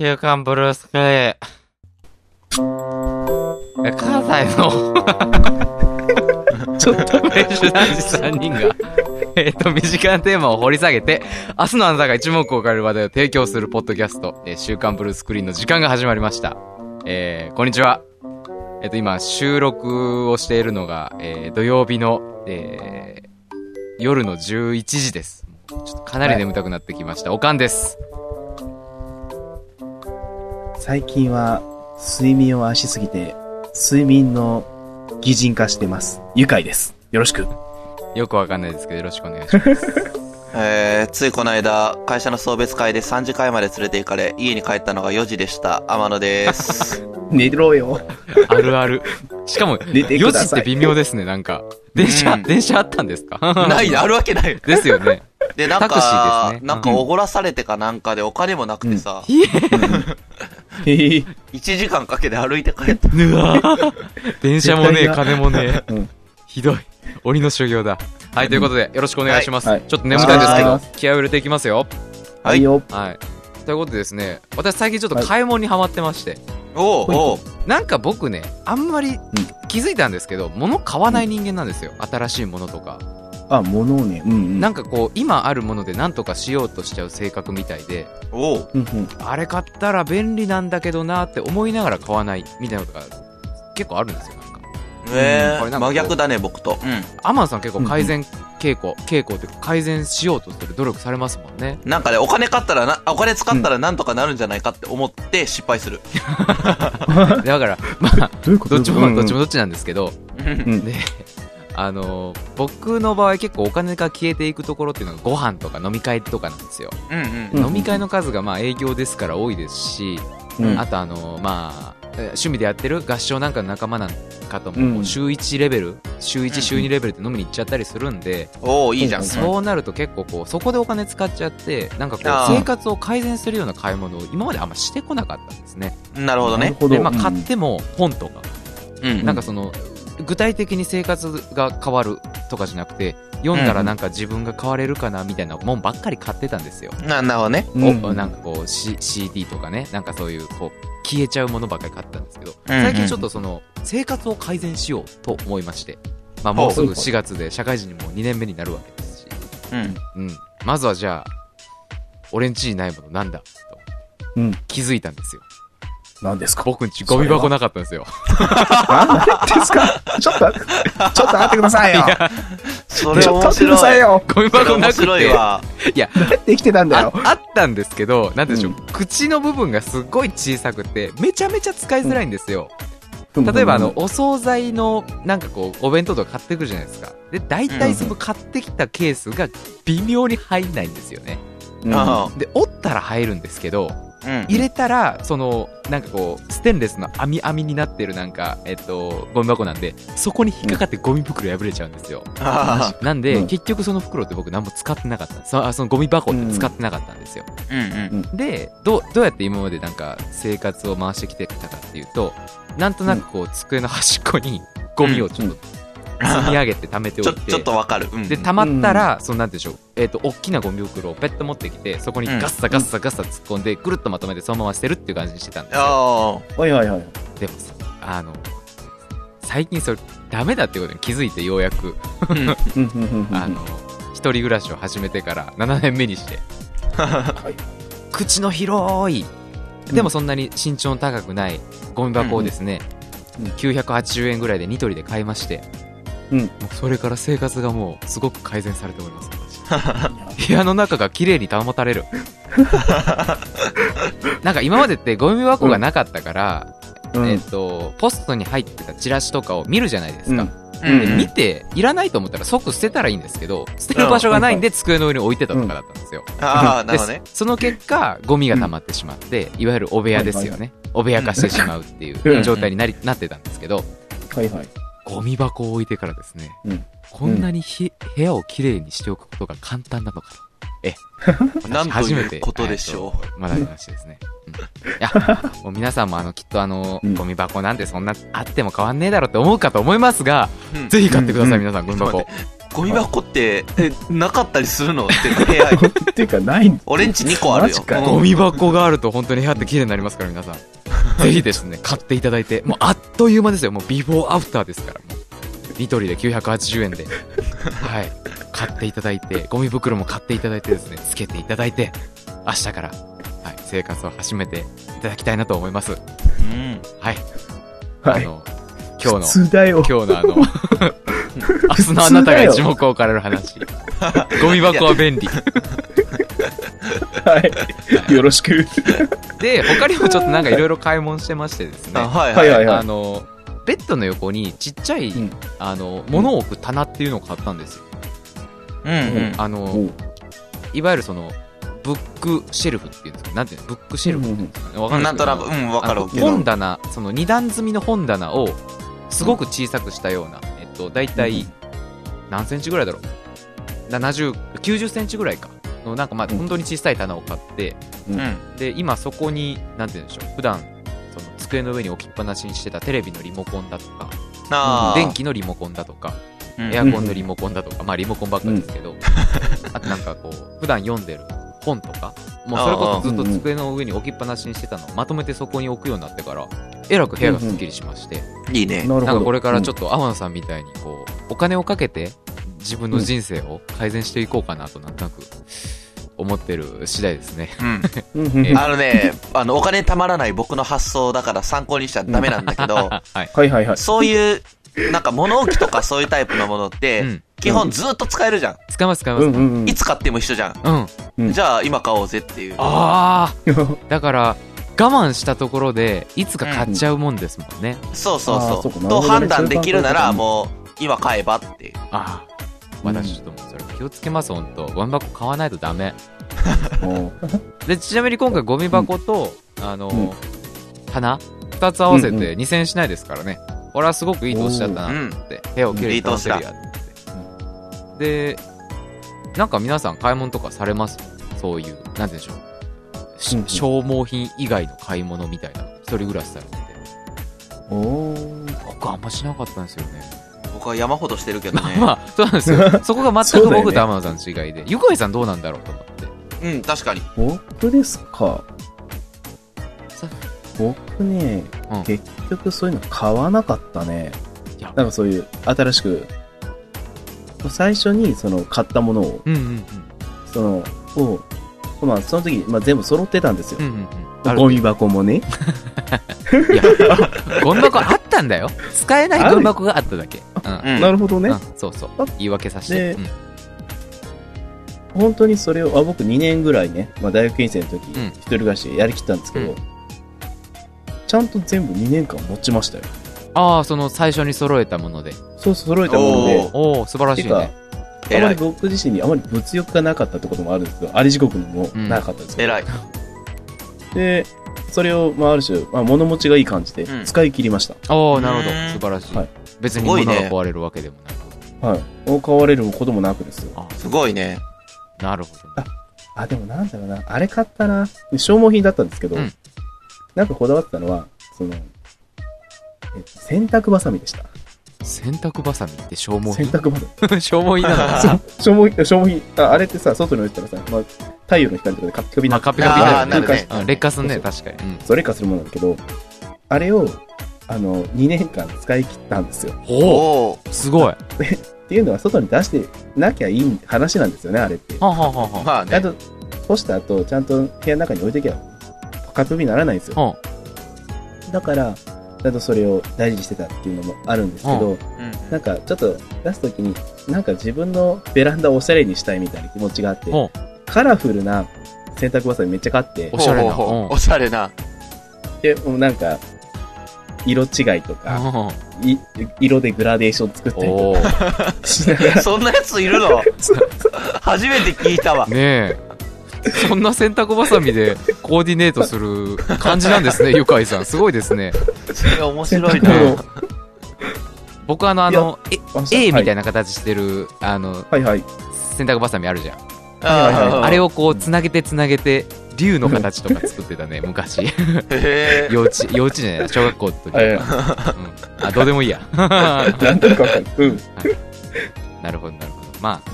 週刊ブルースクリーン。え関西の、ちょっとフレッシュ男子3人が、えっと、身近なテーマを掘り下げて、明日のあなたが一目置かれる話題を提供するポッドキャスト、えー週刊ブルースクリーンの時間が始まりました。えー、こんにちは。えっと、今、収録をしているのが、えー、土曜日の、えー、夜の11時です。ちょっとかなり眠たくなってきました。おかんです。最近は睡眠を愛しすぎて、睡眠の擬人化してます。愉快です。よろしく。よくわかんないですけど、よろしくお願いします。えー、ついこの間、会社の送別会で3時会まで連れて行かれ、家に帰ったのが4時でした。天野です。寝ろよ。あるある。しかも、寝て4ください。時って微妙ですね、なんか。電車、うん電車あったんですか？ない、あるわけない。ですよね。で、なんタクシーか、ねなんかおごらされてかなんかでお金もなくてさ、いえ、へへ1時間かけて歩いて帰った。うわー電車もねえ、金もねえ。うんひどい。鬼の修行だ。はい、ということで、よろしくお願いします。はいはいちょっと眠たいですけど気合を入れていきますよ。ははい。はい。ということでですね、私最近ちょっと買い物にハマってまして、おうおうなんか僕ね、あんまり気づいたんですけど、物買わない人間なんですよ。新しいものとか。あ、物をね。うんうん。なんかこう、今あるもので何とかしようとしちゃう性格みたいで、お。あれ買ったら便利なんだけどなって思いながら買わないみたいなことが結構あるんですよ、なんか。えー、これなん真逆だね、僕と。うん。アマンさん結構改善傾向、傾向っていうか改善しようとする努力されますもんね。なんかね、お金買ったらな、お金使ったらなんとかなるんじゃないかって思って失敗する。だから、まあ、どっちも、どっちもも。どっちなんですけど、うんうん。で、あのー僕の場合結構お金が消えていくところっていうのがご飯とか飲み会とかなんですよ。うんうん飲み会の数がまあ営業ですから多いですし、うんあとあのーまあ、えー趣味でやってる合唱なんかの仲間なんかとも、週1レベル、週1、うん週2レベルで飲みに行っちゃったりするんで、おういいじゃん。うんそうなると結構こう、そこでお金使っちゃって、なんかこう生活を改善するような買い物を今まであんましてこなかったんですね。なるほどね。で、まあうん買っても本とか、うん。なんかその、具体的に生活が変わるとかじゃなくて、読んだらなんか自分が変われるかなみたいなもんばっかり買ってたんですよ。な、なるほどね。うんおなんかこう、C、CD とかね、なんかそういうこう、消えちゃうものばっかり買ってたんですけど、最近ちょっとその、生活を改善しようと思いまして、まあもうすぐ4月で社会人にも2年目になるわけですし、うん。うん。まずはじゃあ、俺んちにないものなんだとうん。気づいたんですよ。何ですか？僕んちゴミ箱なかったんですよ。何ですか？ちょっと、ちょっと待ってくださいよ。それちょっと待ってく面白い。ださいよ。ゴミ箱なくて。白いわ。いや、できてたんだよ。ああったんですけど、なんて言うんでしょう、う口の部分がすごい小さくて、めちゃめちゃ使いづらいんですよ。例えばあの、、お惣菜の、なんかこう、お弁当とか買ってくるじゃないですか。で、大体その買ってきたケースが微妙に入んないんですよね。うんあで、折ったら入るんですけど、うん。入れたら、その、なんかこう、ステンレスの網網になってるなんか、えっと、ゴミ箱なんで、そこに引っかかってゴミ袋破れちゃうんですよ。あなんで、うん。結局その袋って僕何も使ってなかったんです。そあそのゴミ箱って使ってなかったんですよ。で、どう、どうやって今までなんか生活を回してきてたかっていうと、なんとなくこう、机の端っこにゴミをちょっと積み上げて貯めておちょ、いて、ちょっとわかる。うん。で、溜まったら、そのなんでしょう、えっ、と、大きなゴミ袋をペット持ってきて、そこにガッサガッサガッサ突っ込んで、ぐるっとまとめてそのまま捨てるっていう感じにしてたんですよ。あはいはいはい。でもさ、あの、最近それ、ダメだってことに気づいてようやく、あ。の、一人暮らしを始めてから7年目にして、はい。口の広い、でもそんなに身長の高くないゴミ箱をですね、うん。うん。980円ぐらいでニトリで買いまして、うん。もうそれから生活がもうすごく改善されております私。部屋の中が綺麗に保たれる。なんか今までってゴミ箱がなかったから、うん。えっとポストに入ってたチラシとかを見るじゃないですか、うん。で見ていらないと思ったら即捨てたらいいんですけど捨てる場所がないんで机の上に置いてたとかだったんですよ、ああ、なるほどでね。その結果ゴミが溜まってしまって、いわゆるお部屋ですよね、お部屋化してしまうっていうん。う状態になり、なってたんですけど。はいはい。ゴミ箱を置いてからですね、うんこんなにひ、部屋をきれいにしておくことが簡単なのかと。え、なんと初めていうことでしょえーと学びましてですね。うん、いや、もう皆さんもあの、きっとあの、うんゴミ箱なんてそんなあっても変わんねえだろって思うかと思いますが、う。うんぜひ買ってください、うん皆さん、ゴミ箱。ゴミ箱って、えなかったりするの？っていうか部屋に。っていうか、ないん俺んち2個あるよゴミ箱があると本当に部屋って綺麗になりますから、皆さん。ぜひですね、買っていただいて、もうあっという間ですよ。もうビフォーアフターですから、もう。ニトリで980円で。はい。買っていただいて、ゴミ袋も買っていただいてですね、つけていただいて、明日から、はい、生活を始めていただきたいなと思います。うん。はい。はい。あの、今日の。今日のあの、明日のあなたが一目置かれる話。ゴミ箱は便利。はい。よろしく。で、他にもちょっとなんかいろいろ買い物してましてですね。あ、はいはいはいあの、ベッドの横にちっちゃい、うんあの、物を置く棚っていうのを買ったんですよ。うんうん。あの、いわゆるその、ブックシェルフっていうんですか？なんていうの？ブックシェルフっていうんですかね？わかんなんとなく、うん、わかるけど。本棚、その二段積みの本棚を、すごく小さくしたような、えっと、だいたい、何センチぐらいだろう ?70、90センチぐらいか。の、なんかまあ、うん本当に小さい棚を買って、うん。で、今そこに、なんて言うんでしょう、普段、その机の上に置きっぱなしにしてたテレビのリモコンだとか。電気のリモコンだとか、うんエアコンのリモコンだとか、まあリモコンばっかりですけど、あとなんかこう、普段読んでる本とか、もうそれこそずっと机の上に置きっぱなしにしてたのをまとめてそこに置くようになってから、えらく部屋がすっきりしまして、いいね。なるほど。なんかこれからちょっっと天野さんみたいにこう、お金をかけて自分の人生を改善していこうかなとなんとなく思ってる次第ですね。うん。えあのね、あの、お金たまらない僕の発想だから参考にしちゃダメなんだけど、はい。はいはいはい。そういう、なんか物置とかそういうタイプのものって、うん。基本ずっと使えるじゃん。使います使います。うん。うんうんうん。いつ買っても一緒じゃん。うんじゃあ今買おうぜっていう。ああ だから、我慢したところで、いつか買っちゃうもんですもんね。そうそうそ。そううかなるほどねと判断できるなら、そういうもう、今買えばっていう。ああ。私ちょっともうそれ気をつけます、ほんと。ゴミ箱買わないとダメ。で、ちなみに今回ゴミ箱と、あの、うん棚二つ合わせて2000円しないですからね。これはすごくいい投資だったなって、部屋をきれいに保てるやって。で、なんか皆さん買い物とかされます？そういう、なんて言うんでしょう。消耗品以外の買い物みたいな。一人暮らしされてて。おー僕あんましなかったんですよね。僕は山ほどしてるけどね。まあ、そうなんですよ。そこが全く僕と天野さんの違いで。ゆかいさんどうなんだろうと思って。うん、確かに。僕ですか？さ僕ね、うん結局そういうの買わなかったね。なんかそういう新しく、最初にその買ったものを、うんうんうん。その、を、まあその時、まあ全部揃ってたんですようん。うんうん。あるゴミ箱もね。いや、ゴミ箱あったんだよ。使えないゴミ箱があっただけ。うん。うん。なるほどねうん。そうそうあ。言い訳させて。でうん本当にそれを、あ僕2年ぐらいね、まあ大学院生の時、うん一人暮らしでやりきったんですけど、うんちゃんと全部2年間持ちましたよ。ああ、その最初に揃えたもので。そうそう揃えたものでおー、おお素晴らしいね。、あま。り僕自身にあまり物欲がなかったってこともあるんですけど、あり地獄にもなかったんですよ。偉い。で、それを、まあ、ある種、まあ、物持ちがいい感じでうん使い切りました。おおなるほど。素晴らしい。はい別に物が壊れるわけでもなく。はい。もう買われることもなくですよ。あすごいね。なるほどね。あ、でもなんだろうな。あれ買ったな。消耗品だったんですけど、うんなんかこだわってたのは、その、えっと洗濯バサミでした。洗濯バサミって消耗洗品濯バサミ。消耗品なの？消耗品、消耗品。ああれってさ、外に置いたらさ、まあ、太陽の光とかでカピカピになってまあカピカピになるね劣化すんね、確かに。うんそれかするものなんだけど、あれを、あの、2年間使い切ったんですよ。おお。すごい。はっていうのは、外に出してなきゃいい話なんですよね、あれって。あはあはあはあまあね。ちゃんと、干した後、ちゃんと部屋の中に置いときゃ、カピカピにならないんですよ。はだから、ちゃんとそれを大事にしてたっていうのもあるんですけど、うんなんかちょっと出すときに、なんか自分のベランダをおしゃれにしたいみたいな気持ちがあってほ、カラフルな洗濯バサミめっちゃ買ってお、しゃれなうんほうほうほうおしゃれな。で、もうなんか、色違いとか、あい色でグラデーション作ったりおとーかしながら、そんなやついるの？初めて聞いたわ。ねえ。そんな洗濯バサミでコーディネートする感じなんですね、ゆかいさん。すごいですね。それ面洗白い濯な。物僕あの、あの、えを A みたいな。な形してる、あの、はいはい。洗濯バサミあるじゃん。あれをこう、つなげてつなげて、竜の形とか作ってたね、昔。幼稚、幼稚じゃない、小学校の時あ、どうでもいいや。な なんとなくわかる。うん。るほど、なるほど。まあ、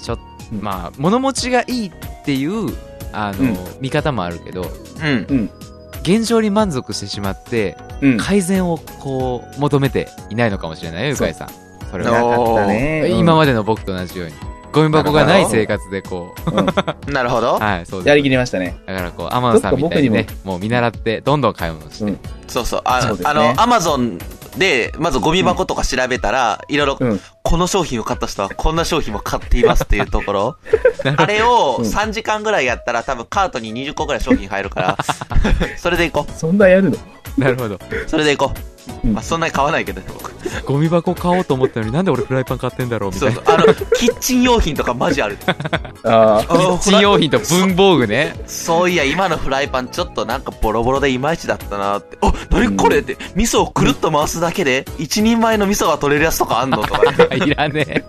ちょっうんまあ、物持ちがいいっていう、あの、うん見方もあるけど、うん。現状に満足してしまって、うん。改善をこう、求めていないのかもしれないよ、ゆかいさん。それなは。かったね。今ままでの僕と同じように。ゴミ箱がない生活でこう、なるほど。はい、そうです。やりきりましたね。だからこう、天野さんみたいにね、もう見習って、どんどん買い物して。うん。そうそう。ああの、アマゾンで、まずゴミ箱とか調べたら、いろいろ、うん。この商品を買った人はこんな商品も買っていますっていうところ。あれをうん3時間ぐらいやったら多分カートに20個ぐらい商品入るから、それでいこそんなやるの？なるほど。う。それでいこう。うんまあ、そんなに買わないけどね、僕。ゴミ箱買おうと思ったのになんで俺フライパン買ってんだろうみたいうなそそ。う。あの、キッチン用品とかマジある。ああ。キッチン用品と文房具ね。そういや、今のフライパンちょっとなんかボロボロでいまいちだったなって。お、なにこれって、味噌をくるっと回すだけで、一人前の味噌が取れるやつとかあんのとか ね。いらねえ。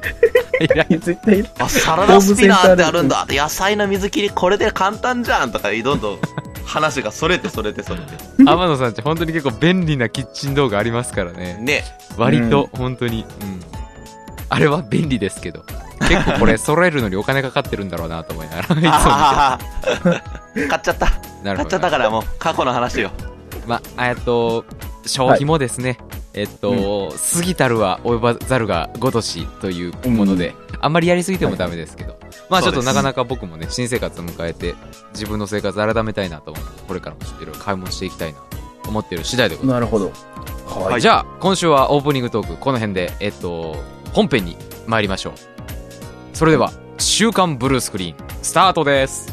いらね絶対、あ、サラダスピナーってあるんだ。野菜の水切りこれで簡単じゃんとか、どんどん話がそれてそれてそれて。え。天野さんち本当に結構便利なキッチン道具ありますからね。ね。割と、本当に。うん。あれは便利ですけど。結構これ揃えるのにお金かかってるんだろうなと思いながら、いつも買っちゃった。なるほど買っちゃった。からもう、過去の話よ。まあ、えっと、消費もですね、えっと、過ぎたるは及ばざるがごとしというもので、あんまりやりすぎてもダメですけど、まあちょっとなかなか僕もね、新生活を迎えて、自分の生活改めたいなと思って、これからも知ってる買い物していきたいなと思っている次第でございます。なるほど。はい。じゃあ、今週はオープニングトーク、この辺で、えっと、本編に参りましょう。それでは、週刊ブルースクリーン、スタートです。